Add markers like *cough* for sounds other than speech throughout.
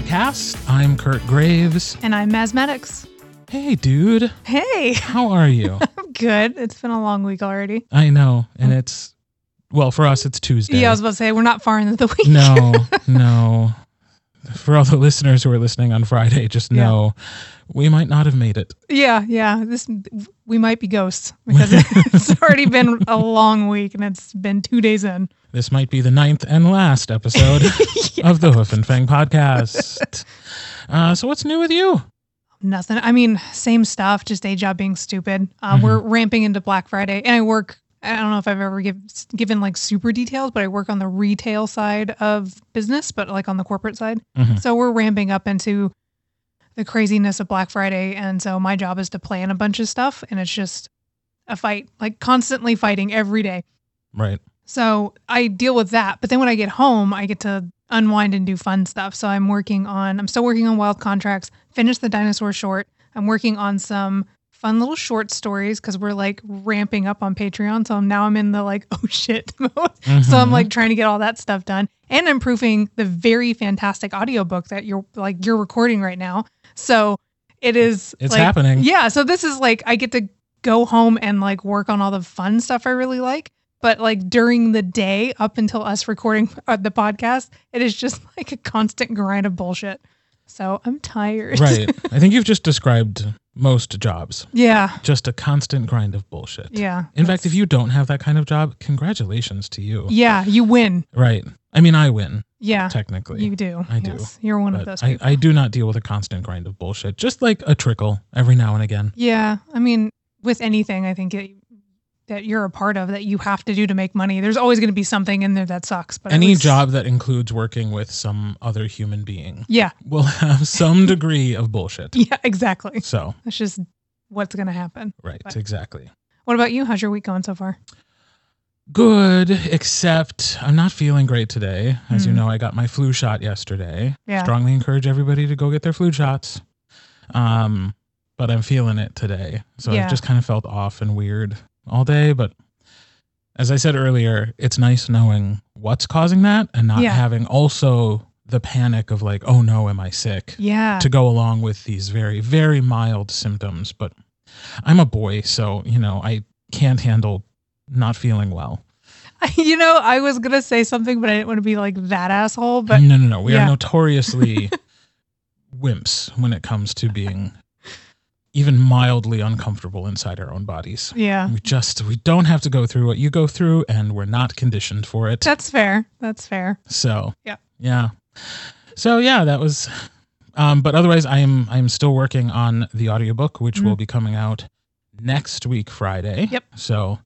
podcast. I'm Kirt Graves. And I'm Maz Maddox. Hey, dude. Hey, How are you? *laughs* I'm good. It's been a long week already. I know, and it's well for us. It's Tuesday. Yeah, I was about to say we're not far into the week. no, *laughs* no. For all the listeners who are listening on Friday, just Yeah. know we might not have made it. Yeah, yeah. This we might be ghosts because *laughs* it's already been a long week and it's been two days in. This might be the ninth and last episode *laughs* of the Hoof and Fang podcast. Uh, so, what's new with you? Nothing. I mean, same stuff. Just day job being stupid. Uh, Mhm. We're ramping into Black Friday, and I work. I don't know if I've ever give, given like super details, but I work on the retail side of business, but like on the corporate side. Mhm. So we're ramping up into the craziness of Black Friday, and so my job is to plan a bunch of stuff, and it's just a fight, like constantly fighting every day. Right. So I deal with that. But then when I get home, I get to unwind and do fun stuff. So I'm working on, I'm still working on wild contracts, finished the dinosaur short. I'm working on some fun little short stories because we're like ramping up on Patreon. So now I'm in the like, *laughs* oh shit *laughs* mode. So I'm Mhm. like trying to get all that stuff done and I'm proofing the very fantastic audiobook that you're like, you're recording right now. So it is, It's like- happening. yeah. So this is like, I get to go home and like work on all the fun stuff I really like. But like during the day, up until us recording uh, the podcast, it is just *laughs* like a constant grind of bullshit. So I'm tired. right. *laughs* I think you've just described most jobs. yeah. Just a constant grind of bullshit. Yeah. In fact, if you don't have that kind of job, congratulations to you. yeah, you win. Right. I mean, I win, Yeah. technically. You do. I do. Yes. You're one of but those I. I do not deal with a constant grind of bullshit. Just like a trickle every now and again. yeah. I mean, with anything, I think it, that you're a part of that you have to do to make money. There's always going to be something in there that sucks. But Any least- job that includes working with some other human being Yeah. will have *laughs* some degree of bullshit. *laughs* Yeah. Exactly. So, That's just what's going to happen. right, But- exactly. What about you? How's your week going so far? Good, except I'm not feeling great today. As you Mm. know, I got my flu shot yesterday. Yeah. Strongly encourage everybody to go get their flu shots. Um, but I'm feeling it today. So Yeah. I've just kind of felt off and weird all day. But as I said earlier, it's nice knowing what's causing that and not Yeah. having also the panic of like, oh no, am I sick? Yeah. To go along with these very, very mild symptoms. But I'm a boy, so you know, I can't handle not feeling well. *laughs* you know, I was gonna say something, but I didn't want to be like that asshole. But no, no, no. We yeah. are notoriously *laughs* wimps when it comes to being even mildly uncomfortable inside our own bodies. yeah, We just we don't have to go through what you go through, and we're not conditioned for it. that's fair. That's fair. So Yeah. yeah. So yeah, that was. Um, but otherwise, I am I am still working on the audiobook, which will Mhm. be coming out next week Friday. Yep. So,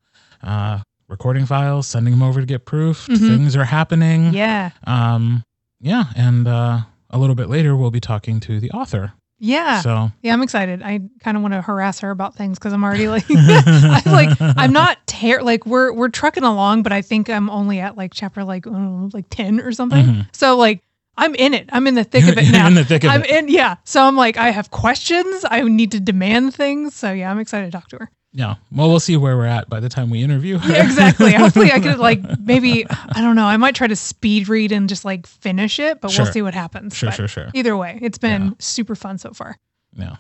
uh, recording files, sending them over to get proofed. Mhm. Things are happening. Yeah, Um, yeah, and uh, a little bit later we'll be talking to the author. Yeah, So yeah. I'm excited. I kind of want to harass her about things because I'm already like, *laughs* I'm like, I'm not ter- like we're we're trucking along, but I think I'm only at like chapter like know, like ten or something. Mhm. So like, I'm in it. I'm in the thick of it *laughs* now. in the thick of I'm it. in, yeah. So I'm like, I have questions. I need to demand things. So yeah, I'm excited to talk to her. Yeah. Well, we'll see where we're at by the time we interview her. Yeah, exactly. *laughs* Hopefully, I could like maybe I don't know. I might try to speed read and just like finish it, but Sure. we'll see what happens. sure, But sure, sure. Either way, it's been Yeah. super fun so far. Yeah.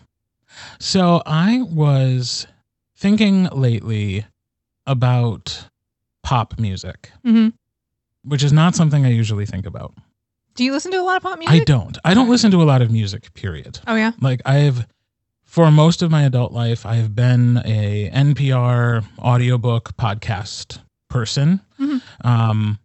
So I was thinking lately about pop music, hmm which is not something I usually think about. Do you listen to a lot of pop music? I don't. I don't listen to a lot of music, period. Oh yeah. Like I've for most of my adult life, I have been a NPR audiobook podcast person. Mhm. Um,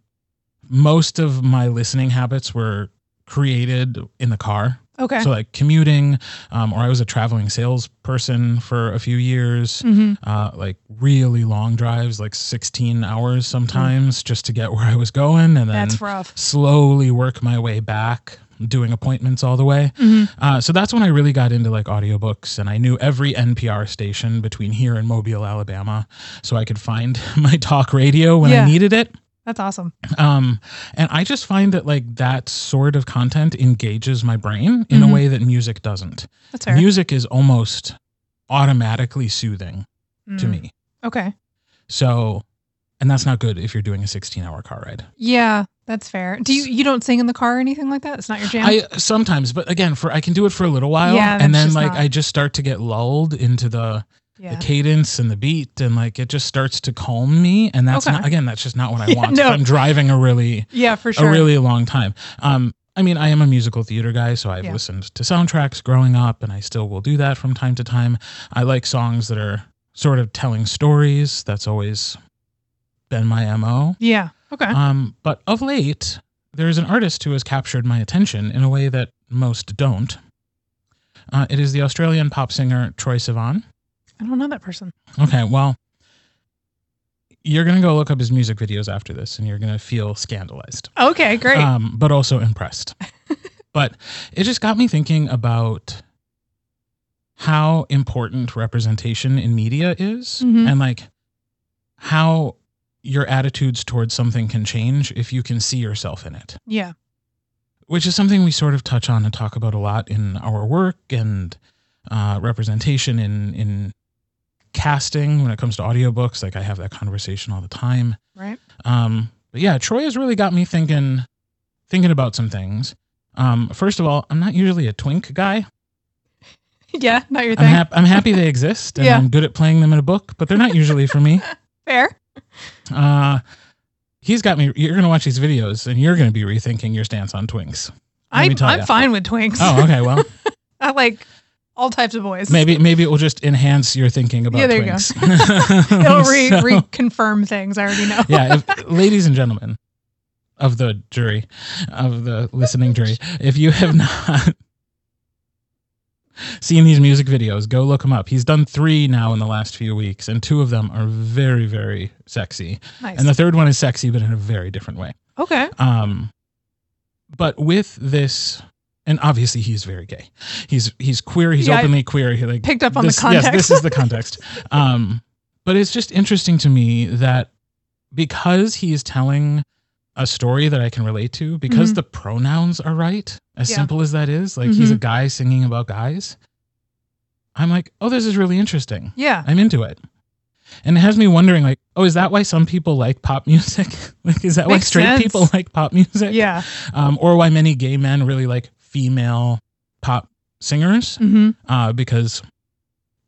most of my listening habits were created in the car. Okay. So like commuting, um, or I was a traveling salesperson for a few years. hmm Uh, like really long drives, like 16 hours sometimes, just to get where I was going, and then That's rough. slowly work my way back, doing appointments all the way. hmm Uh, so that's when I really got into like audiobooks, and I knew every NPR station between here and Mobile, Alabama, so I could find *laughs* my talk radio when Yeah. I needed it. That's awesome. Um, and I just find that like that sort of content engages my brain in a Mhm. way that music doesn't. That's fair. Music is almost automatically soothing to Mm. me. Okay. So, and that's not good if you're doing a 16 hour car ride. Yeah. That's fair. Do you you don't sing in the car or anything like that? It's not your jam. I sometimes, but again, for I can do it for a little while, Yeah, and then like not- I just start to get lulled into the, yeah. the cadence and the beat, and like it just starts to calm me, and that's Okay. not again, that's just not what I *laughs* Yeah, want. no. If I'm driving a really Yeah, for sure. a really long time. Um, I mean, I am a musical theater guy, so I've Yeah. listened to soundtracks growing up, and I still will do that from time to time. I like songs that are sort of telling stories. That's always been my mo. yeah. Okay. Um, but of late, there's an artist who has captured my attention in a way that most don't. Uh, it is the Australian pop singer Troye Sivan. I don't know that person. Okay, well, you're gonna go look up his music videos after this, and you're gonna feel scandalized Okay, great. um, but also impressed. *laughs* but it just got me thinking about how important representation in media is Mhm. and like how your attitudes towards something can change if you can see yourself in it, yeah. which is something we sort of touch on and talk about a lot in our work and uh, representation in, in casting when it comes to audiobooks. Like I have that conversation all the time. Right. Um, but yeah, Troy has really got me thinking, thinking about some things. Um, first of all, I'm not usually a twink guy. *laughs* Yeah. Not your I'm, thing. hap- I'm happy they *laughs* exist, and Yeah. I'm good at playing them in a book, but they're not usually for me. *laughs* Fair. Uh, he's got me. You're gonna watch these videos, and you're gonna be rethinking your stance on twinks. Let I'm fine with twinks. Oh, okay. Well, *laughs* I like all types of boys. maybe maybe it will just enhance your thinking about Yeah, there you go. twinks. *laughs* *laughs* It'll re So- reconfirm things I already know. yeah, if, ladies and gentlemen of the jury, of the listening jury, if you have not seen these music videos, go look him up. He's done three now in the last few weeks, and two of them are very, very sexy. Nice. And the third one is sexy, but in a very different way. okay. Um, but with this, and obviously he's very gay. He's he's queer. He's Yeah, I openly queer. He like picked up on the context. Yes, this is the context. *laughs* um, but it's just interesting to me that because he is telling a story that I can relate to, because Mhm. the pronouns are right, as Yeah. simple as that is, like he's a Mhm. guy singing about guys. I'm like, oh, this is really interesting. Yeah. I'm into it. And it has me wondering, like, oh, is that why some people like pop music? *laughs* like, is that why straight sense. people *laughs* like pop music? Yeah. Um, or why many gay men really like female pop singers? hmm Uh, because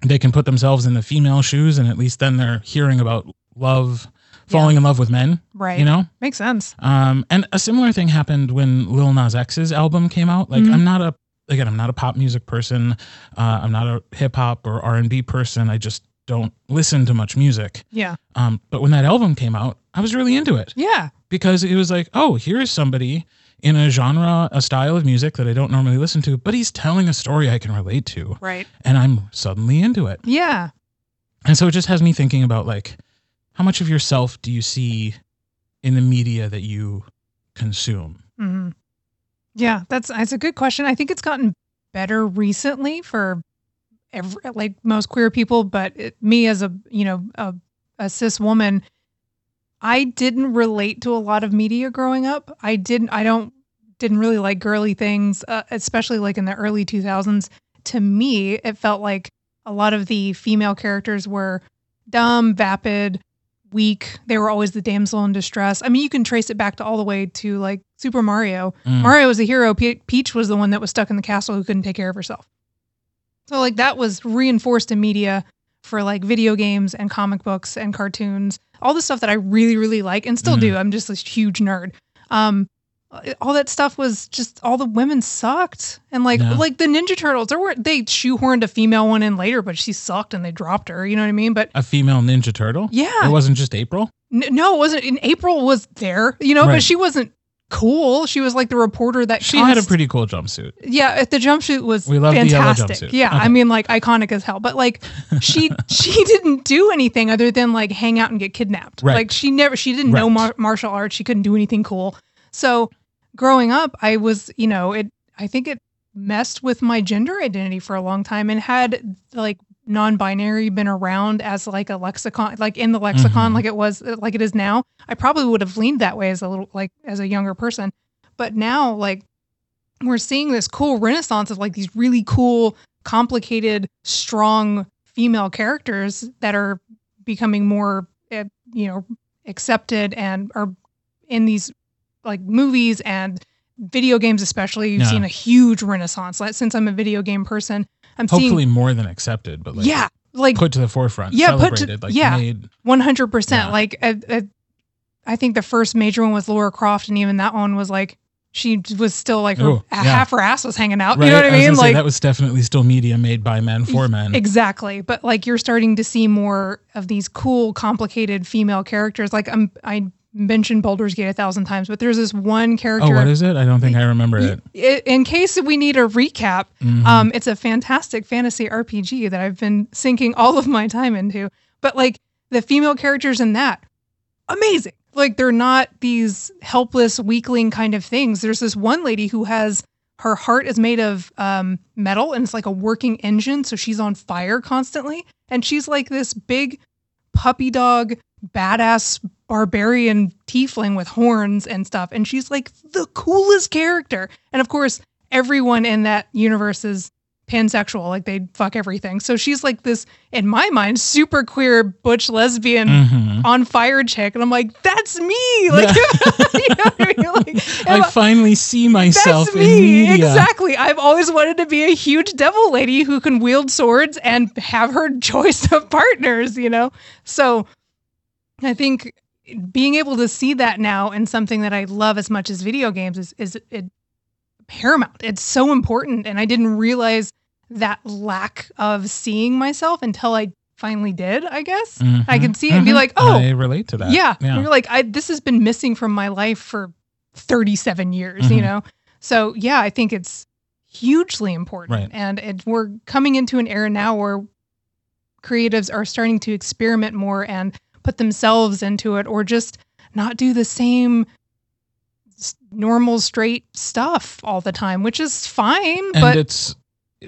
they can put themselves in the female shoes, and at least then they're hearing about love, falling in love with men. Right. You know. Makes sense. Um, and a similar thing happened when Lil Nas X's album came out. Like, Mhm. I'm not a again, I'm not a pop music person. Uh, I'm not a hip hop or R and B person. I just don't listen to much music. Yeah. Um, but when that album came out, I was really into it Yeah. because it was like, oh, here's somebody in a genre, a style of music that I don't normally listen to, but he's telling a story I can relate to, Right. and I'm suddenly into it. Yeah. And so it just has me thinking about like, how much of yourself do you see in the media that you consume? hmm Yeah, that's that's a good question. I think it's gotten better recently for every, like most queer people, but it, me as a you know a, a cis woman, I didn't relate to a lot of media growing up. I didn't. I don't didn't really like girly things, uh, especially like in the early two thousands. To me, it felt like a lot of the female characters were dumb, vapid, weak. They were always the damsel in distress. I mean, you can trace it back to all the way to like Super Mario. Mm. Mario was a hero. Pe- Peach was the one that was stuck in the castle who couldn't take care of herself. So like that was reinforced in media for like video games and comic books and cartoons, all the stuff that I really really like and still do. I'm just a huge nerd. Um Uh, all that stuff was just all the women sucked. And like Yeah. like the Ninja Turtles, there were they shoehorned a female one in later, but she sucked and they dropped her, you know what I mean? But a female Ninja Turtle. yeah. It wasn't just April. N- no, it wasn't. In April was there, you know, Right. but she wasn't cool. She was like the reporter that She had a pretty cool jumpsuit. yeah. Uh, the jumpsuit was We love the yellow fantastic. jumpsuit. Yeah, I mean like iconic as hell. But like she *laughs* she didn't do anything other than like hang out and get kidnapped. Right. Like she never she didn't know mar- martial arts. She couldn't do anything cool. So growing up, I was you know it. I think it messed with my gender identity for a long time and had like non-binary been around as like a lexicon like in the lexicon Mhm. like it was like it is now i probably would have leaned that way as a little like as a younger person but now like we're seeing this cool renaissance of like these really cool complicated strong female characters that are becoming more uh, you know accepted and are in these like movies and video games especially you've Yeah. seen a huge renaissance like, since i'm a video game person i'm Hopefully seeing more than accepted, but like yeah like put to the forefront. Yeah, put to- like yeah. made 100% Yeah. like uh, uh, i think the first major one was laura croft and even that one was like she was still like her, Ooh, a yeah. half her ass was hanging out right. you know what i was mean gonna say, like that was definitely still media made by men for men. Exactly. But like you're starting to see more of these cool, complicated female characters. Like I'm, I mentioned Baldur's Gate a thousand times, but there's this one character. Oh, what is it? I don't think I remember it. In case we need a recap, Mhm. um, it's a fantastic fantasy RPG that I've been sinking all of my time into. But like the female characters in that, amazing. Like they're not these helpless weakling kind of things. There's this one lady who has her heart is made of um, metal and it's like a working engine, so she's on fire constantly, and she's like this big puppy dog badass barbarian tiefling with horns and stuff. And she's like the coolest character. And of course everyone in that universe is pansexual. Like they fuck everything. So she's like this in my mind super queer butch lesbian Mhm. on fire chick. And i'm like that's me! *laughs* Like *laughs* you know what I mean? Like, I finally see myself that's me exactly! I've always wanted to be a huge devil lady who can wield swords and have her *laughs* choice of partners you know? So i think being able to see that now in something that i love as much as video games is is it paramount it's so important and i didn't realize that lack of seeing myself until i finally did i guess I Mhm. can see it and be Mhm. like, oh, I relate to that. yeah. yeah. You're like, I this has been missing from my life for 37 years, you Mhm. know? So yeah, I think it's hugely important. Right. And it, we're coming into an era now where creatives are starting to experiment more and put themselves into it or just not do the same normal straight stuff all the time, which is fine, and but it's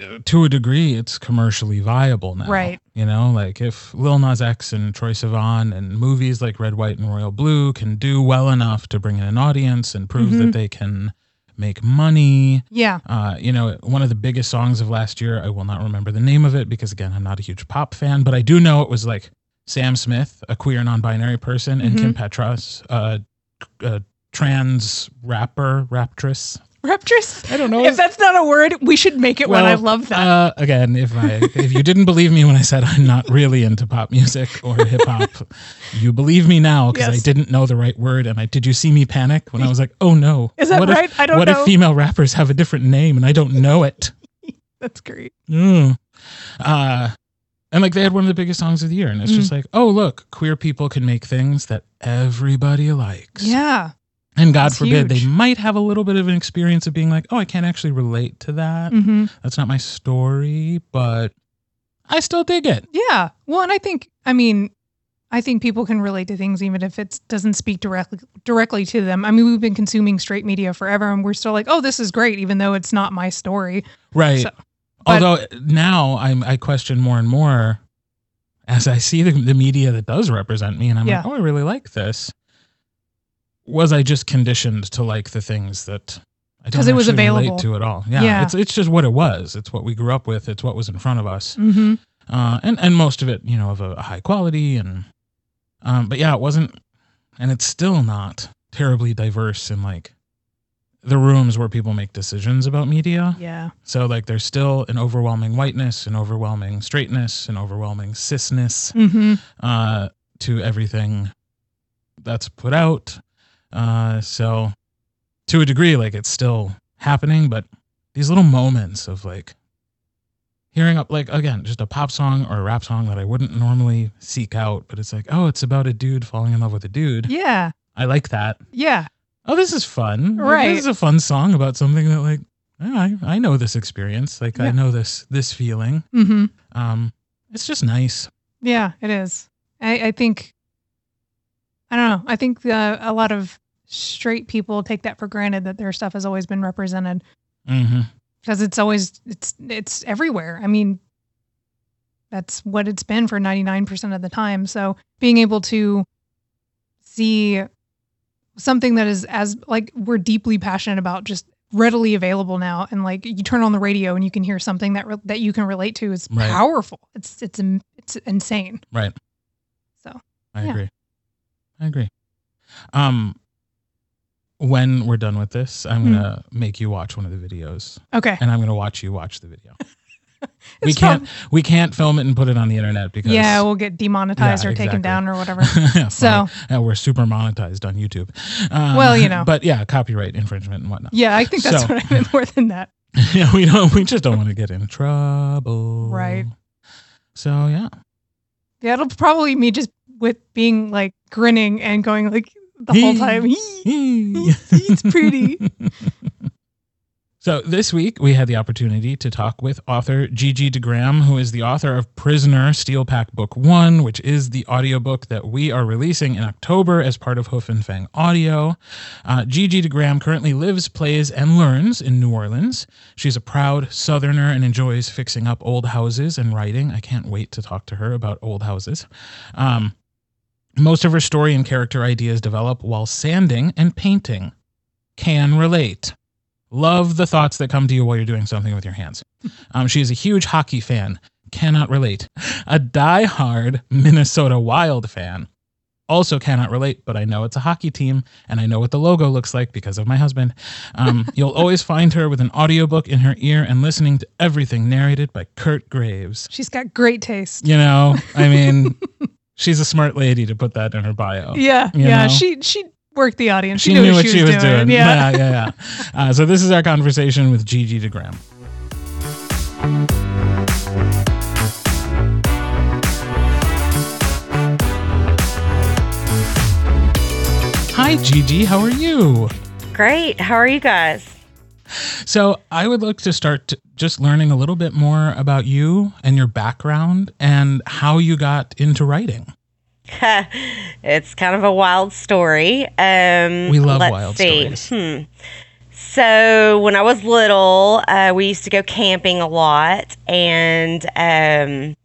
uh, to a degree it's commercially viable now Right. you know like if lil nas x and troye sivan and movies like red white and royal blue can do well enough to bring in an audience and prove Mhm. that they can make money yeah. uh, you know one of the biggest songs of last year i will not remember the name of it because again i'm not a huge pop fan but i do know it was like sam smith a queer non-binary person and kim petras uh, a trans rapper raptress Raptress. i don't know If that's not a word, we should make it one. I love that. Uh, again, if I if you didn't believe me when I said I'm not really into pop music or hip hop, *laughs* you believe me now because I didn't know the right word. And I did you see me panic when I was like, oh no, Is that what right? If, I don't what know. if female rappers have a different name and I don't know it? *laughs* That's great. Mm. Uh, and like they had one of the biggest songs of the year, and it's Mm. just like, oh look, queer people can make things that everybody likes. Yeah. And God That's forbid huge. they might have a little bit of an experience of being like, oh, I can't actually relate to that. hmm That's not my story, but I still dig it. Yeah. Well, and I think, I mean, I think people can relate to things even if it doesn't speak directly directly to them. I mean, we've been consuming straight media forever, and we're still like, oh, this is great, even though it's not my story. Right. So- but- Although now I'm, I question more and more as I see the, the media that does represent me, and I'm Yeah. like, oh, I really like this. Was I just conditioned to like the things that I don't it was actually relate available. to at all? Yeah, Yeah. it's it's just what it was. It's what we grew up with. It's what was in front of us, Mm-hmm. uh, and and most of it, you know, of a, high quality. And um, but yeah, it wasn't, and it's still not terribly diverse in like the rooms where people make decisions about media. Yeah. So like there's still an overwhelming whiteness, an overwhelming straightness, an overwhelming cisness Mm-hmm. uh, to everything that's put out. Uh, so to a degree, like it's still happening, but these little moments of like hearing up like again, just a pop song or a rap song that I wouldn't normally seek out, but it's like, oh, it's about a dude falling in love with a dude. Yeah. I like that. Yeah. Oh, this is fun. Like, Right. this is a fun song about something that like I I know this experience. Like I know this this feeling. Mm-hmm. Um, it's just nice. Yeah, it is. I, I think, I don't know. I think uh, a lot of straight people take that for granted that their stuff has always been represented hmm because it's always it's it's everywhere. I mean, that's what it's been for ninety nine percent of the time. So being able to see something that is as like we're deeply passionate about just readily available now and like you turn on the radio and you can hear something that re- that you can relate to is Right. powerful it's it's it's insane Right. So, I yeah. agree. I agree. Um, when we're done with this, I'm Hmm. gonna make you watch one of the videos, Okay. and I'm gonna watch you watch the video. *laughs* we can't prob- we can't film it and put it on the internet because Yeah, we'll get demonetized Yeah, or taken down or whatever. *laughs* So- yeah, we're super monetized on YouTube. Um, Well, you know. but yeah, copyright infringement and whatnot. Yeah, I think that's So- what I meant more than that. *laughs* yeah, we don't. We just don't want to get in trouble. Right. So yeah. Yeah, it'll probably me just with being like grinning and going like the whole time. it's pretty. So this week we had the opportunity to talk with author Gigi DeGraham, who is the author of Prisoner Steel Pack Book One, which is the audiobook that we are releasing in October as part of Hoof and Fang Audio. Uh, Gigi DeGraham currently lives, plays, and learns in New Orleans. She's a proud Southerner and enjoys fixing up old houses and writing. I can't wait to talk to her about old houses. Um, most of her story and character ideas develop while sanding and painting. Can relate. Love the thoughts that come to you while you're doing something with your hands. Um, she is a huge hockey fan. Cannot relate. A die-hard Minnesota Wild fan. Also cannot relate, but I know it's a hockey team and I know what the logo looks like because of my husband. Um, *laughs* you'll always find her with an audiobook in her ear and listening to everything narrated by Kirt Graves. She's got great taste. You know, I mean, *laughs* she's a smart lady to put that in her bio. Yeah, yeah. know? She she worked the audience. She, She, knew what she was doing. Yeah. yeah, yeah. yeah. Uh, so this is our conversation with Gigi DeGraham. Hi, Gigi. How are you? Great. How are you guys? So I would like to start to just learning a little bit more about you and your background and how you got into writing. *laughs* it's kind of a wild story. Um, We love let's wild see. stories. Hmm. So when I was little, uh, we used to go camping a lot, and um,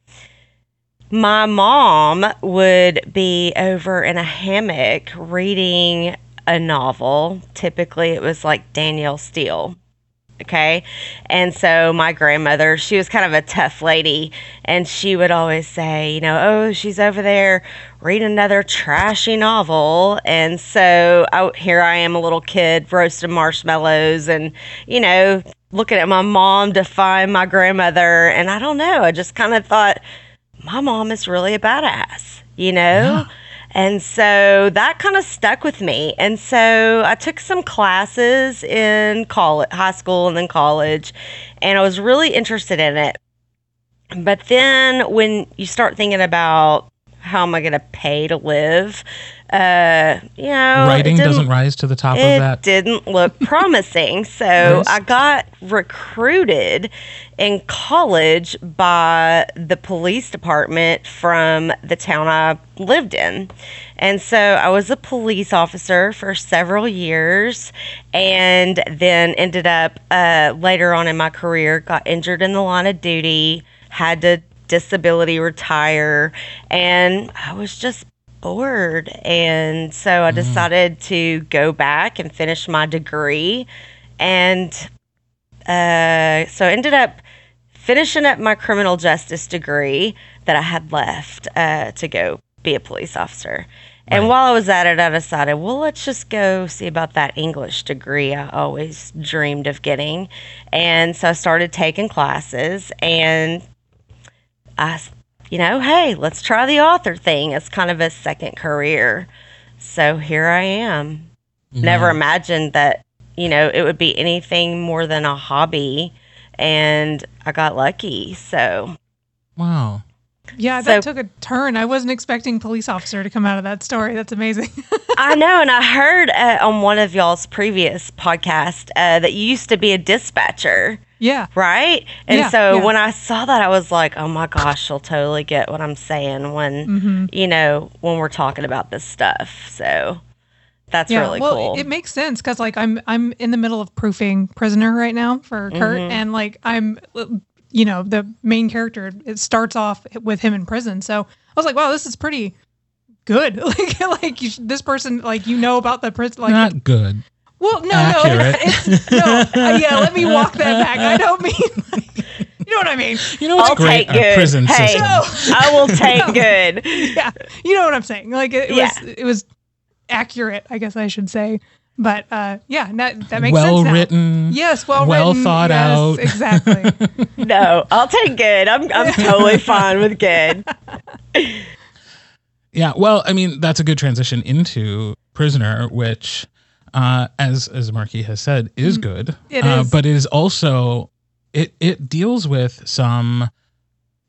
my mom would be over in a hammock reading a novel. Typically, it was like Danielle Steel. Okay. And so my grandmother, she was kind of a tough lady, and she would always say, you know, oh, she's over there reading another trashy novel. And so I, here I am, a little kid, roasting marshmallows and, you know, looking at my mom defying my grandmother. And I don't know, I just kind of thought, my mom is really a badass, you know? Yeah. And so that kind of stuck with me. And so I took some classes in college, high school and then college, and I was really interested in it. But then when you start thinking about how am I going to pay to live, uh, you know, Writing doesn't rise to the top of it that. didn't look *laughs* promising. So Yes. I got recruited in college by the police department from the town I lived in. And so I was a police officer for several years and then ended up uh, later on in my career, got injured in the line of duty, had to disability retire, and I was just bored. And so I decided to go back and finish my degree. And uh, so I ended up finishing up my criminal justice degree that I had left uh, to go be a police officer. And Right. while I was at it, I decided, well, let's just go see about that English degree I always dreamed of getting. And so I started taking classes and I, you know, hey, let's try the author thing. It's kind of a second career. So here I am. Never imagined that, you know, it would be anything more than a hobby. And I got lucky. So, Wow. Yeah, So- that took a turn. I wasn't expecting police officer to come out of that story. That's amazing. *laughs* I know. And I heard uh, on one of y'all's previous podcast uh, that you used to be a dispatcher. Yeah. Right. And Yeah, so yeah. when I saw that, I was like, oh my gosh, she'll totally get what I'm saying when, Mm-hmm. you know, when we're talking about this stuff. So that's yeah. really well, cool. it makes sense because like I'm I'm in the middle of proofing Prisoner right now for Kurt, Mm-hmm. and like I'm, you know, the main character. It starts off with him in prison, so I was like, wow, this is pretty good. *laughs* like like you, sh- this person like you know about the prison like Not good. Well no accurate. no *laughs* it's, no uh, yeah let me walk that back. I don't mean like, *laughs* you know what I mean. You know what's I'll great? take Our good. prison hey, system. I will *laughs* take good. yeah, you know what I'm saying. Like it, it Yeah. was, it was accurate. I guess I should say. But uh, yeah, that that makes well sense. now. written. Yes, well, well written. thought yes, out. Exactly. No, I'll take good. I'm I'm totally fine with good. Yeah, well, I mean, that's a good transition into Prisoner, which, uh, as as Marky has said, is good. Mm, It uh, is. but it is also it it deals with some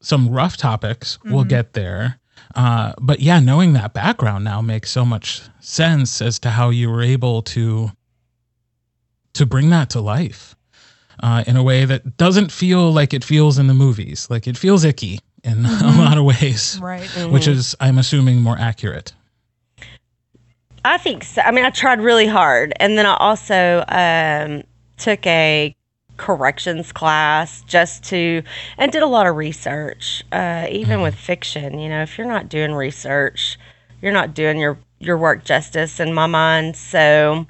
some rough topics. We'll Mm-hmm. get there. Uh, but yeah, knowing that background now makes so much sense as to how you were able to to bring that to life uh, in a way that doesn't feel like it feels in the movies. Like it feels icky in *laughs* Mm-hmm. a lot of ways right. which is I'm assuming more accurate. I think so. I mean, I tried really hard, and then I also um, took a corrections class just to and did a lot of research. Uh, even with fiction, you know, if you're not doing research, you're not doing your your work justice in my mind. So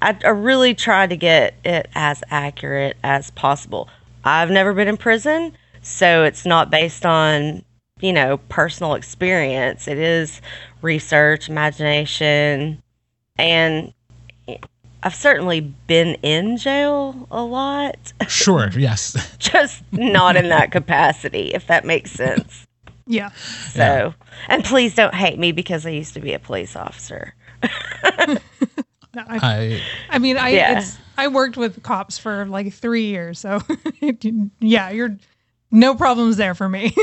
I, I really tried to get it as accurate as possible. I've never been in prison, so it's not based on you know personal experience. It is research, imagination, and I've certainly been in jail a lot, *laughs* Sure, yes. just not in that capacity, if that makes sense. Yeah. So, and please don't hate me because I used to be a police officer. No, *laughs* I, I I mean, I Yeah. it's I worked with cops for like three years, so *laughs* yeah, you're no problems there for me.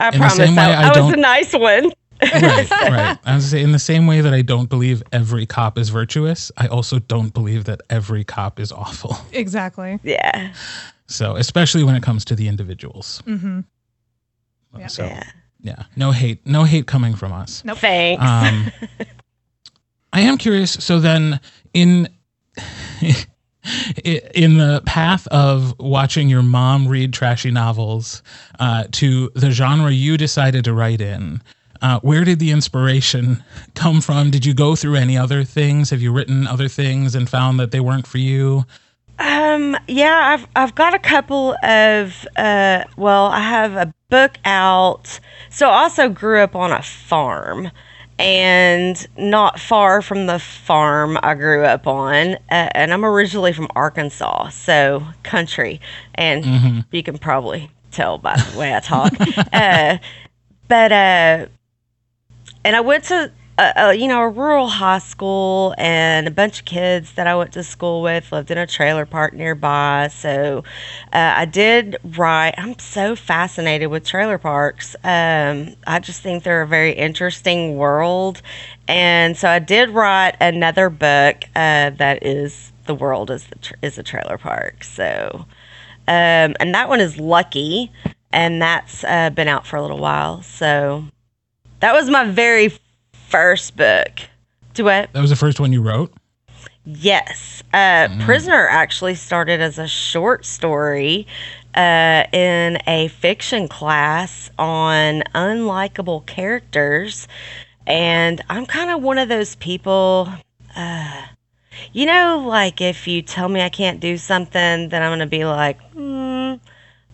I the promise same way I, I I was a nice one. right, *laughs* right. I was gonna say in the same way that I don't believe every cop is virtuous, I also don't believe that every cop is awful. exactly. Yeah. So especially when it comes to the individuals. Mm-hmm. Yeah. So Yeah. yeah, no hate, no hate coming from us. Nope. Thanks. Um, *laughs* I am curious. So then, in in the path of watching your mom read trashy novels uh, to the genre you decided to write in, uh, where did the inspiration come from? Did you go through any other things? Have you written other things and found that they weren't for you? Um, yeah, I've I've got a couple of uh well, I have a book out. So I also grew up on a farm and not far from the farm I grew up on. Uh, and I'm originally from Arkansas, so country. And you can probably tell by the way I talk. *laughs* uh but uh and I went to a, a, you know a rural high school, and a bunch of kids that I went to school with lived in a trailer park nearby. So uh, I did write. I'm so fascinated with trailer parks. Um, I just think they're a very interesting world, and so I did write another book uh, that is the world is the tr is a trailer park. So. Um, and that one is Lucky, and that's uh, been out for a little while. So that was my very first book. Do what? That was the first one you wrote. Yes. Uh, Prisoner actually started as a short story uh, in a fiction class on unlikable characters. And I'm kind of one of those people. Uh, you know, like if you tell me I can't do something, then I'm going to be like, hmm,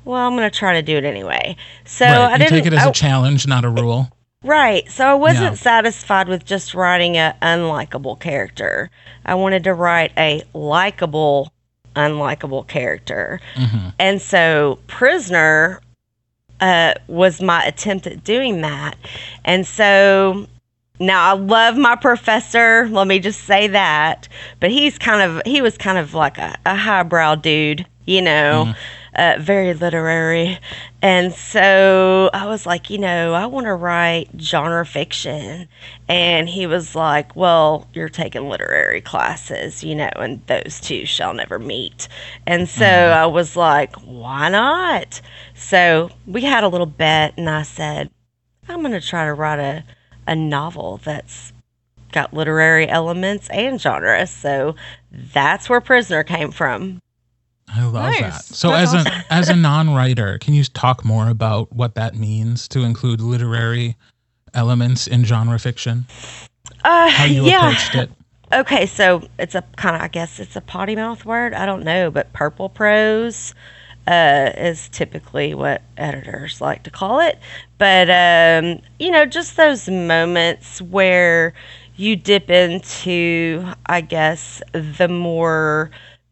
well, I'm going to try to do it anyway. So right. I you didn't. take it as I- a challenge, not a rule. Right. So I wasn't Yeah. satisfied with just writing a unlikable character. I wanted to write a likable, unlikable character. hmm And so Prisoner uh, was my attempt at doing that. And so now I love my professor. Let me just say that. But he's kind of, he was kind of like a, a highbrow dude, you know, uh, very literary. And so I was like, you know, I want to write genre fiction. And he was like, well, you're taking literary classes, you know, and those two shall never meet. And so I was like, why not? So we had a little bet, and I said, I'm going to try to write a, a novel that's got literary elements and genre. So that's where Prisoner came from. I love Nice. that. So That's as awesome. a as a *laughs* non-writer, can you talk more about what that means to include literary elements in genre fiction? Uh, How you yeah. approached it? Okay, so it's a kind of, I guess it's a potty mouth word. I don't know, but purple prose uh, is typically what editors like to call it. But, um, you know, just those moments where you dip into, I guess, the more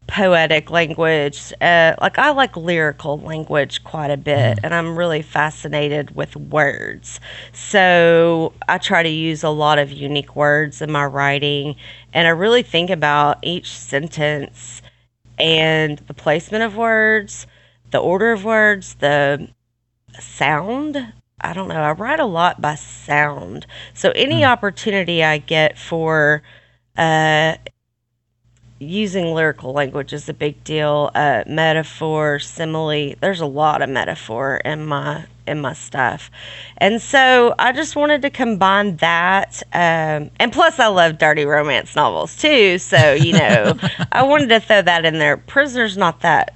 poetic language. Uh, like I like lyrical language quite a bit, and I'm really fascinated with words. So I try to use a lot of unique words in my writing, and I really think about each sentence and the placement of words, the order of words, the sound. I don't know. I write a lot by sound. So any opportunity I get for uh, using lyrical language is a big deal. Uh, metaphor, simile. There's a lot of metaphor in my in my stuff, and so I just wanted to combine that. Um, and plus, I love dirty romance novels too. So you know, *laughs* I wanted to throw that in there. Prisoner's not that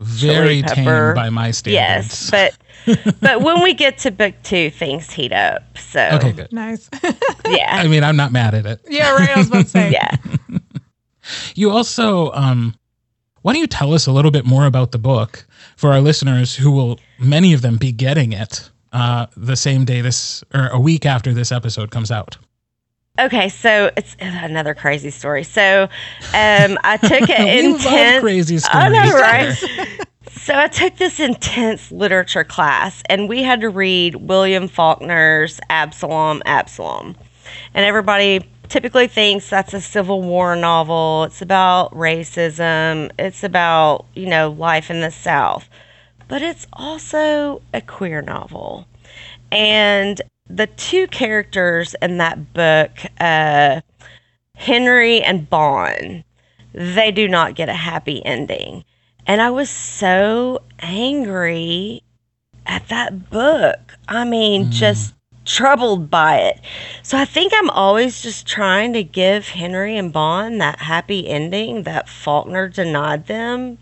Very tame by my standards. Yes, but *laughs* but when we get to book two, things heat up. So okay, good. Nice. yeah, I mean, I'm not mad at it. yeah, right. I was about to say. *laughs* yeah. You also, um, why don't you tell us a little bit more about the book for our listeners who will, many of them, be getting it uh, the same day this, or a week after this episode comes out. Okay, so it's another crazy story. So um, I took an *laughs* intense. crazy I stories. know, right? *laughs* So I took this intense literature class, and we had to read William Faulkner's Absalom, Absalom, and everybody typically thinks that's a Civil War novel. It's about racism. It's about you know life in the South, but it's also a queer novel, and the two characters in that book, uh, Henry and Bond, they do not get a happy ending. And I was so angry at that book. I mean, just troubled by it. So I think I'm always just trying to give Henry and Bond that happy ending that Faulkner denied them.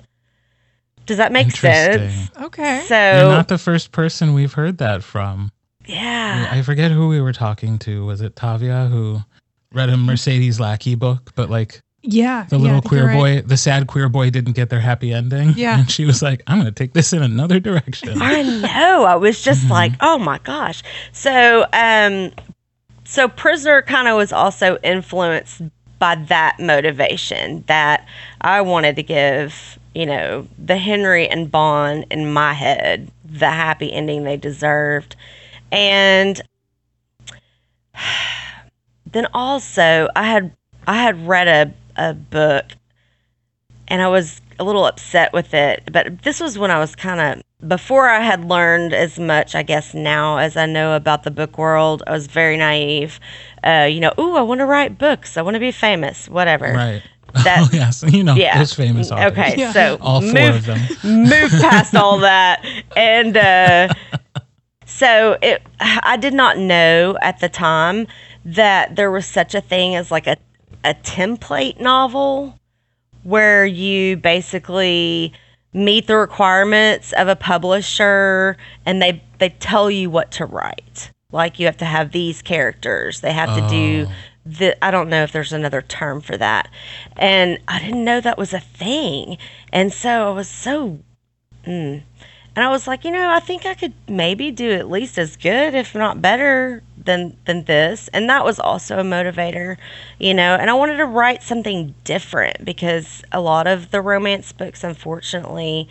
Does that make sense? Interesting. Okay. You're So, not the first person we've heard that from. yeah. I forget who we were talking to. Was it Tavia who read a Mercedes Lackey book, but like Yeah. the little think you're queer right. boy, the sad queer boy didn't get their happy ending. Yeah. *laughs* And she was like, I'm going to take this in another direction. I know. I was just Mhm. like, oh my gosh. So, um, so prisoner kind of was also influenced by that motivation that I wanted to give, you know, the Henry and Bond in my head the happy ending they deserved, and *sighs* then also I had I had read a a book and I was a little upset with it. But this was when I was kind of before I had learned as much, I guess, now as I know about the book world. I was very naive. Uh, you know, ooh, I want to write books. I want to be famous. Whatever. Right. *laughs* That- oh, yes. You know, Yeah. those famous authors. Okay, Yeah. so All four move of them. *laughs* move past all that and uh, *laughs* so it i did not know at the time that there was such a thing as like a, a template novel where you basically meet the requirements of a publisher and they they tell you what to write like you have to have these characters they have to do Oh. the I don't know if there's another term for that. And I didn't know that was a thing. And so I was so mm. And I was like, you know, I think I could maybe do at least as good, if not better than than this. And that was also a motivator, you know, and I wanted to write something different because a lot of the romance books unfortunately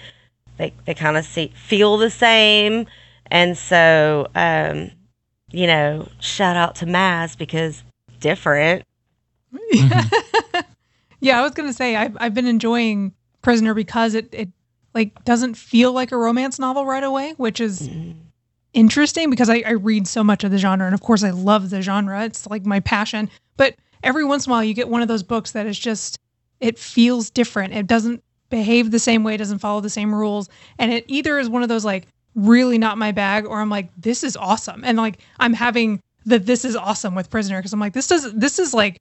they they kind of feel the same. And so um you know, shout out to Maz because different. *laughs* *laughs* Yeah, I was gonna say I've I've been enjoying Prisoner because it it like doesn't feel like a romance novel right away, which is interesting because I, I read so much of the genre and of course I love the genre. It's like my passion. But every once in a while you get one of those books that is just it feels different. It doesn't behave the same way, it doesn't follow the same rules. And it either is one of those like really not my bag or I'm like, this is awesome. And like I'm having the this is awesome with Prisoner because I'm like, this does this is like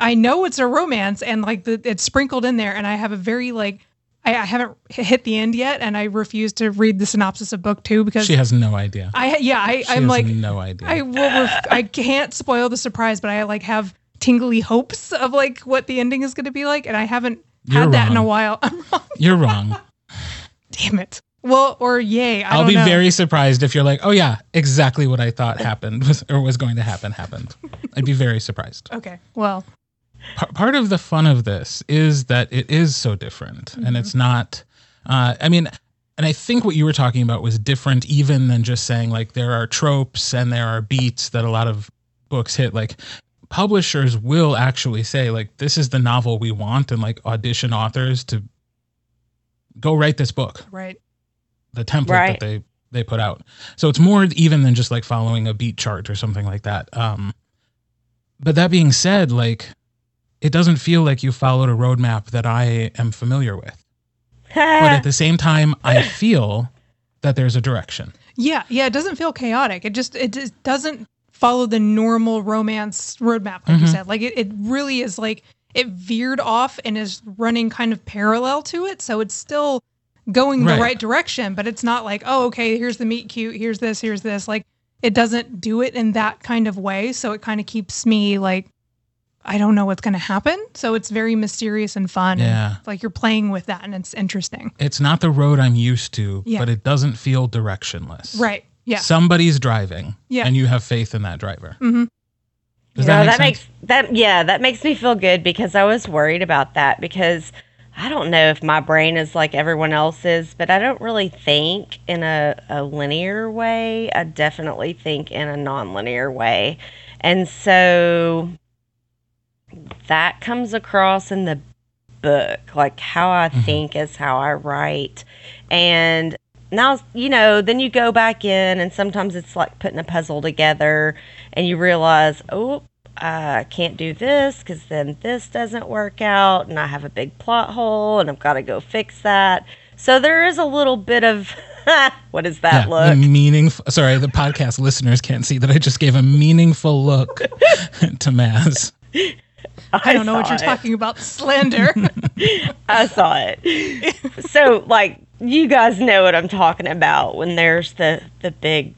I know it's a romance and like the, it's sprinkled in there, and I have a very like I, I haven't hit the end yet, and I refuse to read the synopsis of book two because She has no idea. I yeah I She I'm has like no idea. I will ref- I can't spoil the surprise, but I like have tingly hopes of like what the ending is going to be like, and I haven't You're had that in a while. *laughs* I'm wrong. You're wrong. Damn it. Well, or yay. I I'll don't be know. very surprised if you're like, oh yeah, exactly what I thought happened was, or was going to happen happened. I'd be very surprised. Okay. Well, part of the fun of this is that it is so different, and it's not. Uh, I mean, and I think what you were talking about was different, even than just saying like there are tropes and there are beats that a lot of books hit. Like publishers will actually say like this is the novel we want, and like audition authors to go write this book right. the template Right. that they they put out. So it's more even than just like following a beat chart or something like that. Um, but that being said, like it doesn't feel like you followed a roadmap that I am familiar with. But at the same time, I *laughs* feel that there's a direction. Yeah. Yeah. It doesn't feel chaotic. It just, it just doesn't follow the normal romance roadmap, like you Mhm. said. Like it, it really is like it veered off and is running kind of parallel to it. So it's still going the Right. right direction, but it's not like, oh, okay, here's the meet cute, here's this, here's this. Like it doesn't do it in that kind of way. So it kind of keeps me like, I don't know what's going to happen. So it's very mysterious and fun. and Yeah. like you're playing with that and it's interesting. It's not the road I'm used to, Yeah. but it doesn't feel directionless. Right. Yeah. Somebody's driving, Yeah. and you have faith in that driver. Mm-hmm. Does no, that, make that makes that yeah, that makes me feel good because I was worried about that because I don't know if my brain is like everyone else's, but I don't really think in a, a linear way. I definitely think in a non-linear way. And so that comes across in the book. Like how I Mhm. think is how I write. And now, you know, then you go back in, and sometimes it's like putting a puzzle together, and you realize, oh, I can't do this because then this doesn't work out, and I have a big plot hole, and I've got to go fix that. So there is a little bit of *laughs* what is that Yeah, look? Meaningful. Sorry, the podcast listeners can't see that I just gave a meaningful look *laughs* to Maz. *laughs* I don't know what you're it. talking about. Slander. *laughs* I saw it. so like you guys know what I'm talking about when there's the the big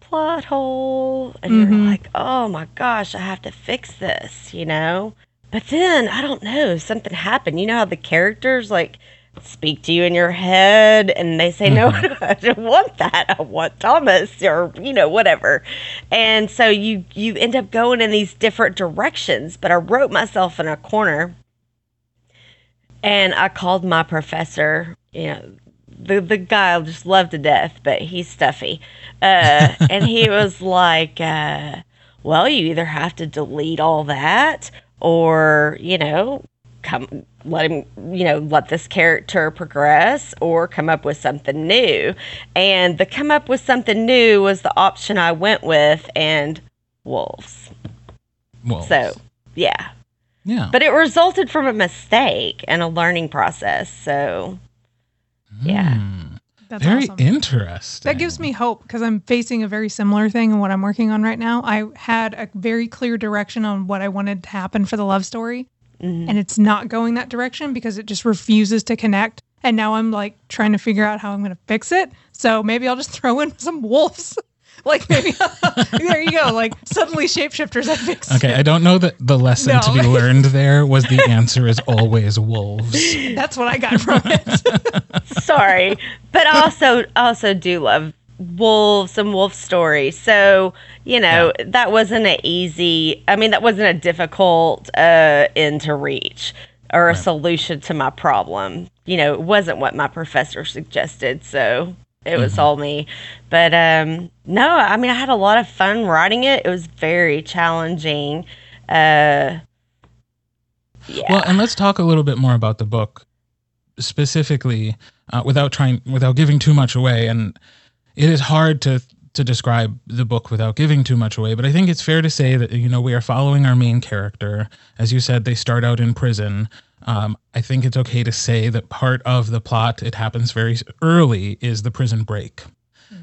plot hole and Mhm. you're like, "Oh my gosh, I have to fix this," you know? But then I don't know, something happened. You know how the characters like speak to you in your head and they say, "No, *laughs* I don't want that. I want Thomas," or you know, whatever. And so you you end up going in these different directions, but I wrote myself in a corner and I called my professor, you know, the the guy I just love to death, but he's stuffy. Uh, and he *laughs* was like, uh, "Well, you either have to delete all that, or you know, come let him, you know, let this character progress, or come up with something new." And the come up with something new was the option I went with, and wolves. Well, So yeah, yeah, but it resulted from a mistake and a learning process. So yeah. Hmm. That's very awesome. interesting. That gives me hope because I'm facing a very similar thing in what I'm working on right now. I had a very clear direction on what I wanted to happen for the love story, mhm. and it's not going that direction because it just refuses to connect. And now I'm like trying to figure out how I'm going to fix it. So maybe I'll just *laughs* throw in some wolves. *laughs* like maybe *laughs* there you go. Like suddenly shapeshifters. I fixed. Okay, I don't know that the lesson to be learned there was the answer is always wolves. That's what I got from it. sorry, but also also do love wolves and wolf stories. So you know that wasn't an easy. I mean, that wasn't a difficult uh, end to reach or a solution to my problem. You know, it wasn't what my professor suggested. So it was Mhm. all me. But um, no, I mean, I had a lot of fun writing it. It was very challenging. Uh, yeah. Well, and let's talk a little bit more about the book specifically, uh, without trying, without giving too much away. And it is hard to to describe the book without giving too much away. But I think it's fair to say that you know we are following our main character. As you said, they start out in prison. Um, I think it's okay to say that part of the plot, it happens very early, is the prison break.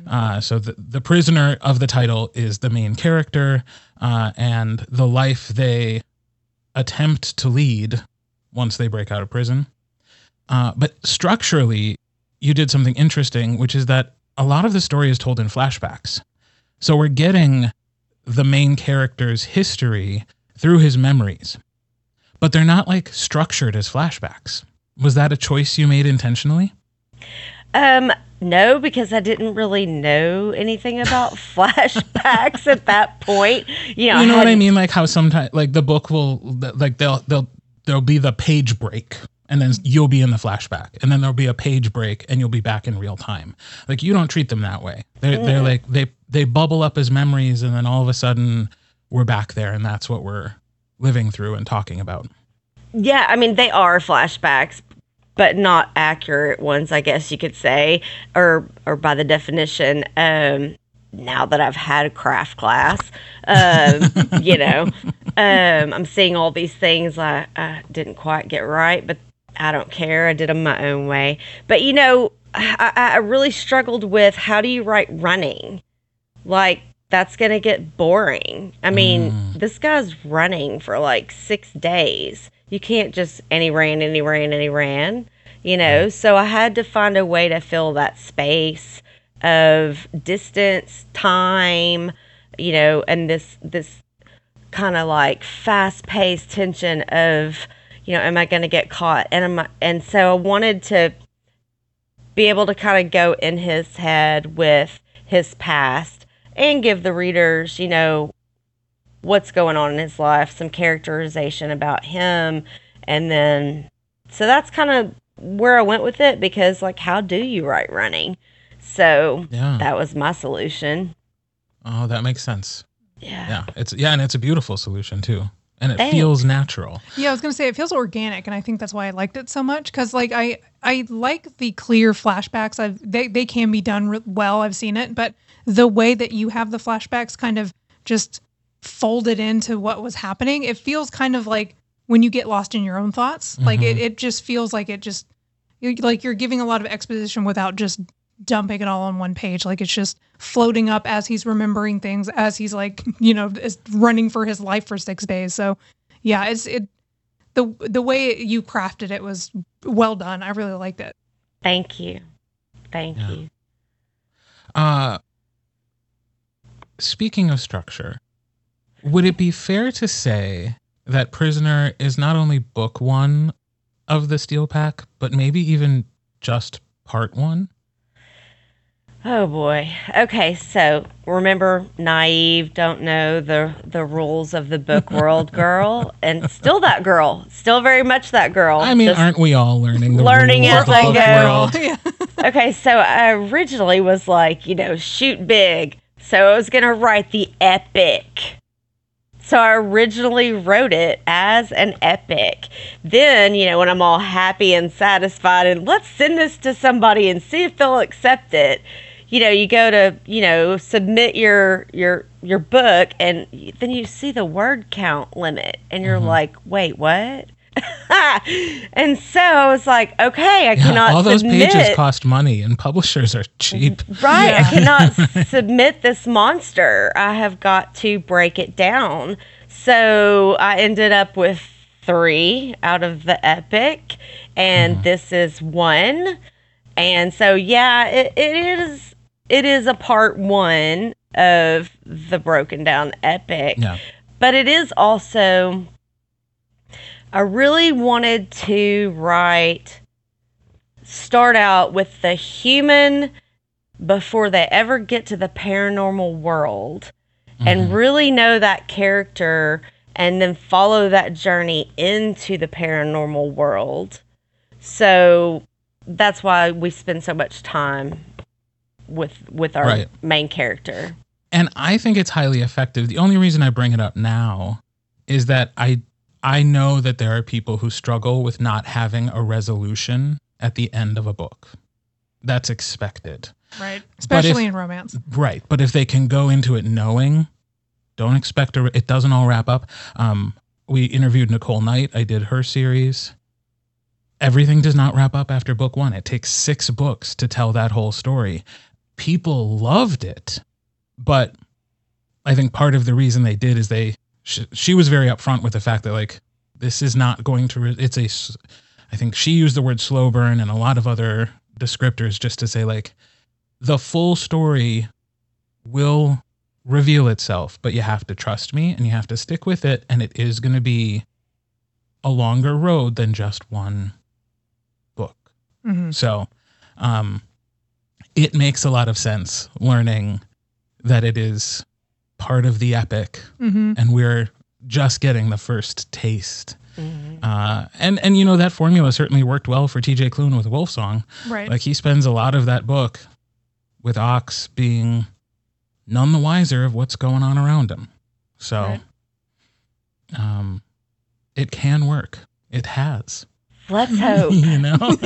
Uh, so the, the prisoner of the title is the main character, uh, and the life they attempt to lead once they break out of prison. Uh, but structurally, you did something interesting, which is that a lot of the story is told in flashbacks. So we're getting the main character's history through his memories, but they're not like structured as flashbacks. Was that a choice you made intentionally? Um, no, because I didn't really know anything about *laughs* flashbacks at that point. You know, you know what I mean? Like how sometimes like the book will like they'll they'll there'll be the page break and then you'll be in the flashback and then there'll be a page break and you'll be back in real time. Like you don't treat them that way. They're they're like they they bubble up as memories and then all of a sudden we're back there and that's what we're living through and talking about. Yeah, I mean they are flashbacks, but not accurate ones, I guess you could say, or or by the definition. Um, now that I've had a craft class, um, *laughs* you know, um, I'm seeing all these things I, I didn't quite get right, but I don't care. I did them my own way. But you know, I, I really struggled with how do you write running, like. That's gonna get boring. I mean, mm. this guy's running for like six days. You can't just and he ran and he ran and he ran, you know. So I had to find a way to fill that space of distance, time, you know, and this this kind of like fast paced tension of, you know, am I going to get caught? And am I, and so I wanted to be able to kind of go in his head with his past and give the readers, you know, what's going on in his life, some characterization about him, and then so that's kind of where I went with it because like how do you write running? So Yeah. that was my solution. Oh, that makes sense. Yeah. Yeah. It's yeah, and it's a beautiful solution too. And it Thanks. feels natural. Yeah, I was gonna say it feels organic, and I think that's why I liked it so much. Because like I I like the clear flashbacks. I've they they can be done re- well. I've seen it, but the way that you have the flashbacks kind of just folded into what was happening, it feels kind of like when you get lost in your own thoughts. Like it mm-hmm. it just feels like it just you like you're giving a lot of exposition without just dumping it all on one page like it's just floating up as he's remembering things as he's like *laughs* you know is running for his life for 6 days so yeah it's it the the way you crafted it was well done i really liked it Thank you. Thank Yeah. you. Uh speaking of structure, would it be fair to say that Prisoner is not only book 1 of the Steel Pack, but maybe even just part 1? Oh boy. Okay, so remember naive, don't know the the rules of the book *laughs* world girl and still that girl. Still very much that girl. I mean, Just- aren't we all learning the Learning rules as of the I book go. world? *laughs* okay, so I originally was like, you know, shoot big. So I was going to write the epic. So I originally wrote it as an epic. Then, you know, when I'm all happy and satisfied and let's send this to somebody and see if they'll accept it. You know, you go to, you know, submit your your your book and then you see the word count limit and you're mm-hmm. like, "Wait, what?" *laughs* and so I was like, "Okay, I Yeah, cannot all those submit pages cost money and publishers are cheap. *laughs* Right. Yeah. I cannot *laughs* submit this monster. I have got to break it down. So I ended up with three out of the epic, and mm-hmm. this is one. And so, yeah, it, it is. It is a part one of the broken down epic Yeah. but it is also I really wanted to write start out with the human before they ever get to the paranormal world and mm-hmm. really know that character and then follow that journey into the paranormal world. So that's why we spend so much time with with our Right. main character. and I think it's highly effective. The only reason I bring it up now is that I I know that there are people who struggle with not having a resolution at the end of a book. That's expected. right especially if- in romance Right. But if they can go into it knowing, don't expect a, it doesn't all wrap up. Um, we interviewed Nicole Knight. I did her series. Everything does not wrap up after book one. It takes six books to tell that whole story. People loved it, but I think part of the reason they did is they, she, she was very upfront with the fact that like, this is not going to, re- it's a I think she used the word slow burn and a lot of other descriptors just to say like, the full story will reveal itself, but you have to trust me and you have to stick with it. And it is going to be a longer road than just one book. hmm So, um, it makes a lot of sense learning that it is part of the epic hmm and we're just getting the first taste. Mhm. Uh, and and you know that formula certainly worked well for T.J. Klune with Wolfsong. Right. Like he spends a lot of that book with Ox being none the wiser of what's going on around him. So, Right. um, it can work. It has. Let's *laughs* hope. you know. *laughs*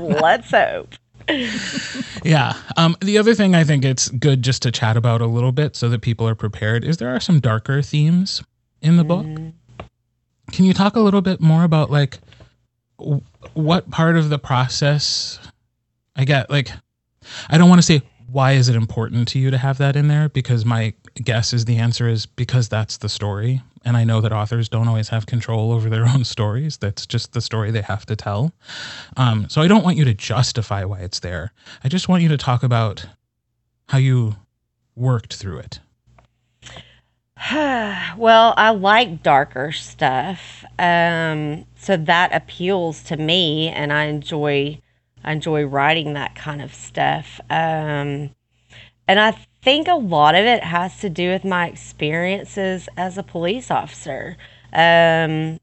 Let's hope. *laughs* yeah. Um, the other thing I think it's good just to chat about a little bit so that people are prepared is there are some darker themes in the book. Mm. Can you talk a little bit more about like w- what part of the process I get like I don't want to say why is it important to you to have that in there because my guess is the answer is because that's the story and I know that authors don't always have control over their *laughs* own stories that's just the story they have to tell. Um, so I don't want you to justify why it's there. I just want you to talk about how you worked through it. *sighs* well, I like darker stuff. Um, so that appeals to me and I enjoy I enjoy writing that kind of stuff. Um, and I think a lot of it has to do with my experiences as a police officer. Um,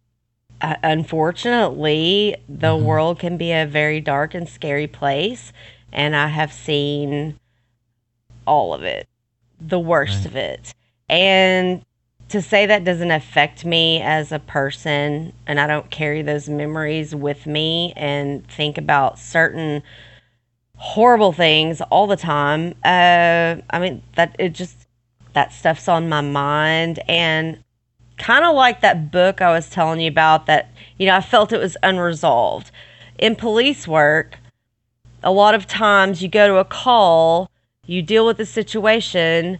uh, unfortunately, the Mhm. world can be a very dark and scary place, and I have seen all of it, the worst Right. of it. And to say that doesn't affect me as a person and I don't carry those memories with me and think about certain horrible things all the time. Uh, I mean, that it just, that stuff's on my mind. And kind of like that book I was telling you about that, you know, I felt it was unresolved. In police work, a lot of times you go to a call, you deal with the situation,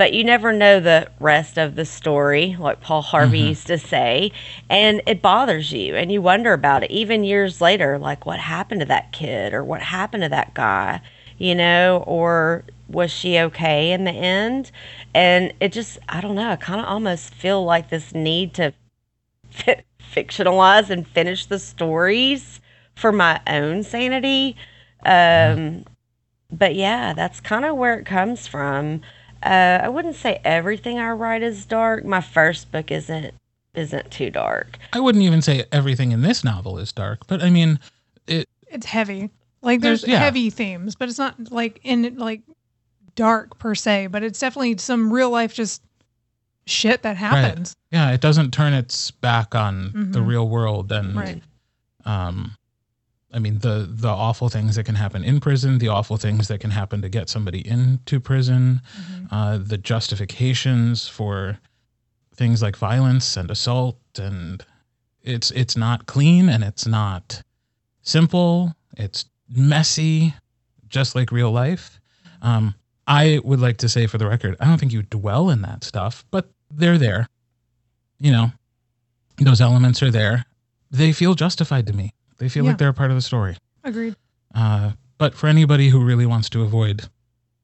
but you never know the rest of the story, like Paul Harvey Mhm. used to say, and it bothers you and you wonder about it even years later, like what happened to that kid or what happened to that guy, you know, or was she okay in the end? And it just, I don't know, I kind of almost feel like this need to fi- fictionalize and finish the stories for my own sanity. Um, but yeah, that's kind of where it comes from. Uh, I wouldn't say everything I write is dark. My first book isn't isn't too dark. I wouldn't even say everything in this novel is dark, but I mean, it It's heavy. Like there's, There's- yeah. heavy themes, but it's not like in like dark per se, but it's definitely some real life just shit that happens. yeah, it doesn't turn its back on the Mhm. real world and Right. um I mean the the awful things that can happen in prison, the awful things that can happen to get somebody into prison, Mhm. uh, the justifications for things like violence and assault, and it's it's not clean and it's not simple. It's messy, just like real life. Um, I would like to say for the record, I don't think you dwell in that stuff, but they're there. You know, those elements are there. They feel justified to me. They feel Yeah. like they're a part of the story. Agreed. Uh, but for anybody who really wants to avoid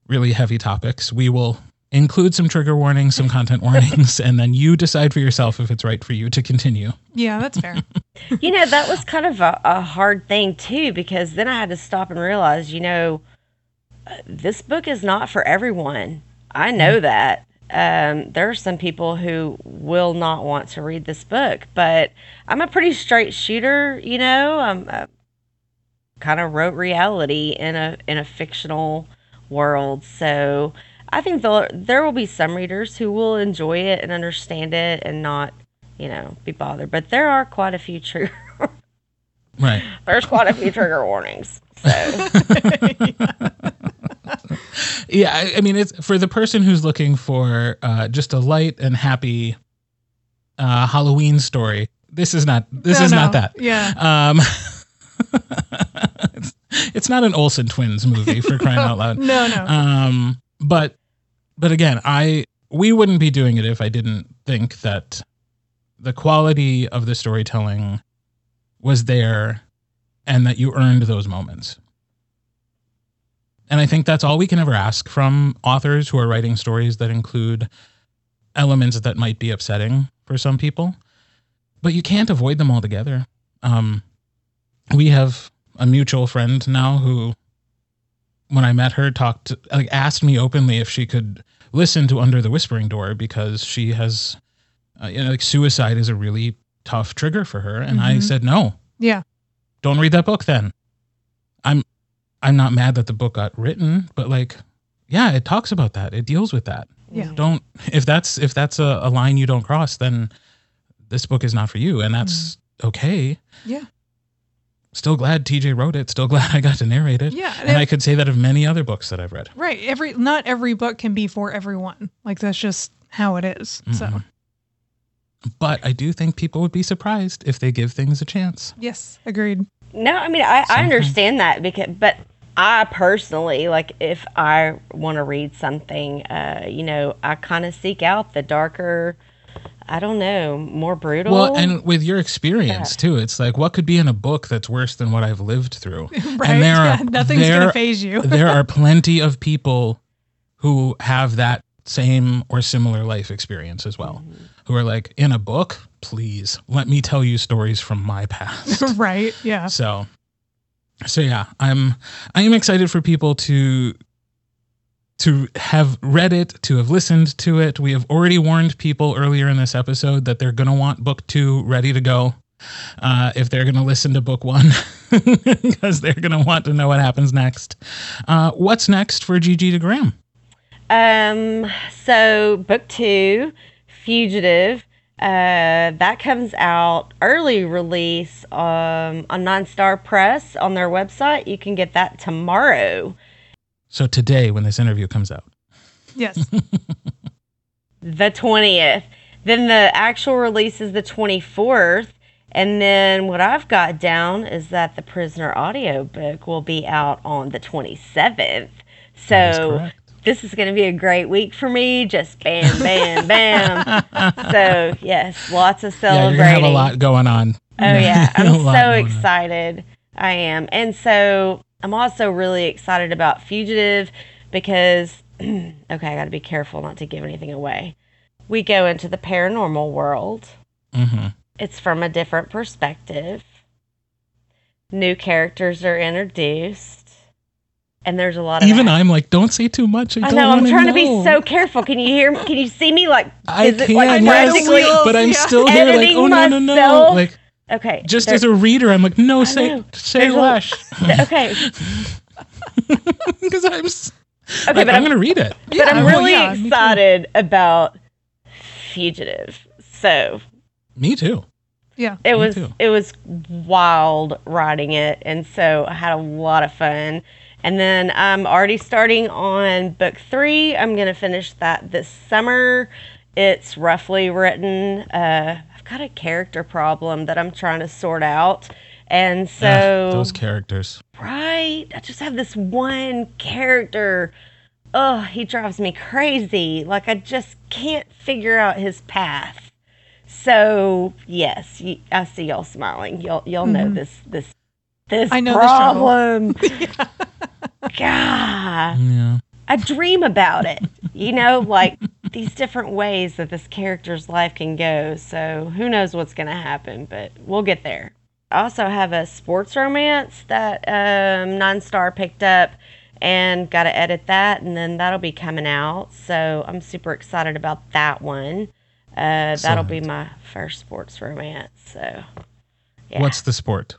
really heavy topics, we will include some trigger warnings, some content warnings, *laughs* and then you decide for yourself if it's right for you to continue. Yeah, that's fair. *laughs* you know, that was kind of a, a hard thing too, because then I had to stop and realize, you know, uh, this book is not for everyone. I know that. Um, there are some people who will not want to read this book, but I'm a pretty straight shooter. You know, I'm uh, kind of wrote reality in a in a fictional world, so I think there there will be some readers who will enjoy it and understand it and not, you know, be bothered. But there are quite a few trigger. *laughs* Right. there's quite a few trigger warnings. So Yeah. *laughs* *laughs* I, I mean, it's for the person who's looking for uh, just a light and happy uh, Halloween story. This is not. This No, is no. not that. Yeah. Um, *laughs* it's, it's not an Olsen twins movie for crying *laughs* out loud. No, no. Um, but but again, I we wouldn't be doing it if I didn't think that the quality of the storytelling was there and that you earned those moments. And I think that's all we can ever ask from authors who are writing stories that include elements that might be upsetting for some people. But you can't avoid them altogether. Um, we have a mutual friend now who when I met her, talked like asked me openly if she could listen to Under the Whispering Door because she has, uh, you know, like suicide is a really tough trigger for her, and I Mhm. said no, Yeah. don't read that book. Then, I'm, I'm not mad that the book got written, but like, yeah, it talks about that. It deals with that. Yeah. Don't if that's if that's a, a line you don't cross, then this book is not for you, and that's okay. Yeah. Still glad TJ wrote it. Still glad *laughs* I got to narrate it. Yeah. And I could say that of many other books that I've read. right. Every not every book can be for everyone. Like that's just how it is. So Mhm. But I do think people would be surprised if they give things a chance. yes, agreed. No, I mean I, I understand that because, but I personally like if I want to read something, uh, you know, I kind of seek out the darker, I don't know, more brutal. Well, and with your experience too, it's like what could be in a book that's worse than what I've lived through? *laughs* Right. And there yeah, nothing's there, gonna phase you. *laughs* there are *laughs* plenty of people who have that same or similar life experience as well. Who are like in a book, please let me tell you stories from my past. right. Yeah. So, so yeah, I'm I am excited for people to to have read it, to have listened to it. We have already warned people earlier in this episode that they're going to want book two ready to go. Uh, if they're going to listen to book one, *laughs* because they're going to want to know what happens next. Uh, what's next for Gigi DeGraham? Um, so book two, Fugitive, uh, that comes out early release um, on NineStar Press on their website. You can get that tomorrow, So today, when this interview comes out, Yes. *laughs* the 20th. Then the actual release is the 24th. And then what I've got down is that the Prisoner audiobook will be out on the 27th. So correct. This is going to be a great week for me. Just bam, bam, bam. *laughs* So yes, lots of celebrating. yeah, gonna have a lot going on. Oh yeah, *laughs* I'm so going on. excited. I am, and so I'm also really excited about Fugitive because *clears throat* okay, I got to be careful not to give anything away. We go into the paranormal world. hmm It's from a different perspective. New characters are introduced, and there's a lot of Even I'm like, don't say too much. I, I don't know. I'm wanna trying to be so careful. Can you hear? me? Can you see me? Like, I is it, can, like, yes, practically- but I'm Yeah. still here like, Editing oh no, no, no. Like, okay. just there- as a reader, I'm like, no, say, know. say There's a- less. *laughs* okay. *laughs* Because I'm, Okay, like, but I'm I'm, gonna read it. but I'm well, really yeah, excited about Fugitive. So Me too. Yeah. it Me was too. it was wild writing it, and so I had a lot of fun. And then I'm already starting on book three. I'm gonna finish that this summer. It's roughly written. Uh, I've got a character problem that I'm trying to sort out, and so Ugh, those characters. Right. I just have this one character. Oh, he drives me crazy. Like I just can't figure out his path. So yes, I see y'all smiling. Y'all, y'all know this, this, this I know the struggle. problem. *laughs* *laughs* God, Yeah. I dream about it. You know, like these different ways that this character's life can go. So who knows what's going to happen, but we'll get there. I also have a sports romance that um, NineStar picked up and got to edit that, and then that'll be coming out. So I'm super excited about that one. Uh, that'll be my first sports romance. So, yeah. What's the sport?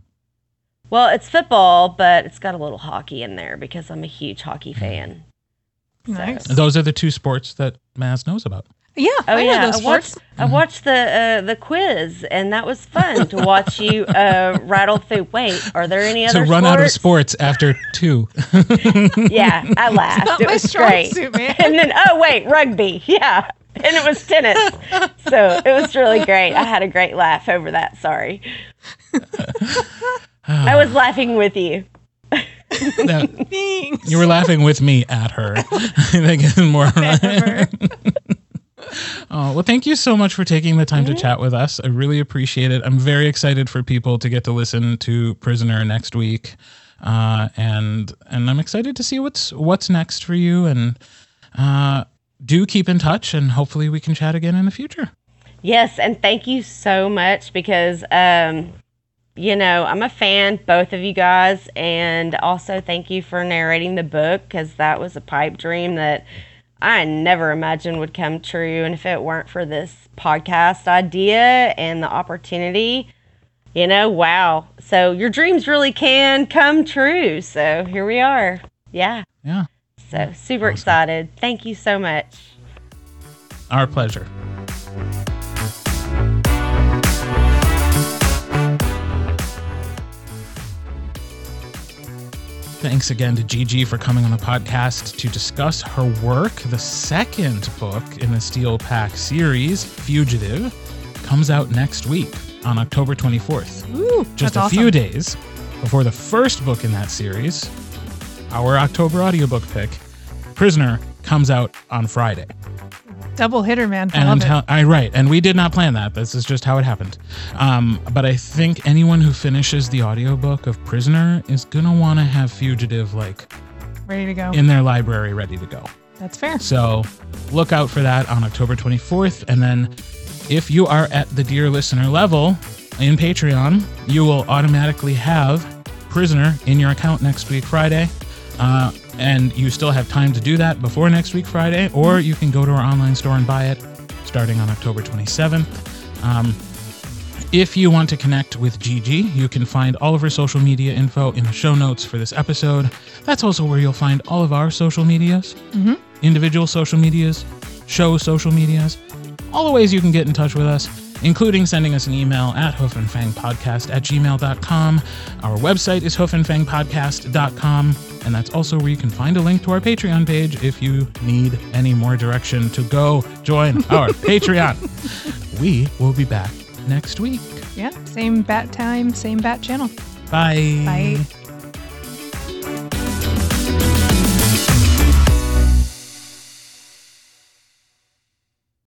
Well, it's football, but it's got a little hockey in there because I'm a huge hockey Mm. fan. So- Nice. Those are the two sports that Maz knows about. Yeah. Oh I yeah, those I sports. watched I watched the uh, the quiz, and that was fun to watch you uh, *laughs* rattle through. Wait, are there any other sports? To other run out of sports? sports after two. *laughs* Yeah, I *laughs* laughed. It was great. suit, man. And then oh wait, rugby. Yeah, and it was tennis. so it was really great. I had a great laugh over that. Sorry, I was laughing with you. That- Thanks. you were laughing with me at her. *laughs* I think it's more. Whatever. *laughs* Oh, well, thank you so much for taking the time to chat with us. I really appreciate it. I'm very excited for people to get to listen to Prisoner next week, uh, and and I'm excited to see what's what's next for you. And uh, do keep in touch, and hopefully we can chat again in the future. Yes, and thank you so much because um, you know, I'm a fan, both of you guys, and also thank you for narrating the book because that was a pipe dream that I never imagined would come true. And if it weren't for this podcast idea and the opportunity, you know, wow. So your dreams really can come true. So here we are. Yeah. Yeah. So super awesome. excited. Thank you so much. Our pleasure. Thanks again to Gigi for coming on the podcast to discuss her work. The second book in the Steel Pack series, Fugitive, comes out next week on October 24th. Ooh, Just a awesome. few days before the first book in that series, our October audiobook pick, Prisoner, comes out on Friday. Double hitter, man. I and it. I right, and we did not plan that. This is just how it happened. Um, but I think anyone who finishes the audiobook of Prisoner is gonna want to have Fugitive like Ready to go. in their library, ready to go. That's fair. So look out for that on October 24th, and then if you are at the dear listener level in Patreon, you will automatically have Prisoner in your account next week Friday. Uh, and you still have time to do that before next week Friday, or you can go to our online store and buy it starting on October 27th. Um, if you want to connect with Gigi, you can find all of her social media info in the show notes for this episode. That's also where you'll find all of our social medias, individual social medias, show social medias, all the ways you can get in touch with us, including sending us an email at hoofandfangpodcast at gmail.com. Our website is hoofandfangpodcast.com, and that's also where you can find a link to our Patreon page if you need any more direction to go join our *laughs* Patreon. We will be back next week. Yeah. Same bat time, same bat channel. Bye. Bye.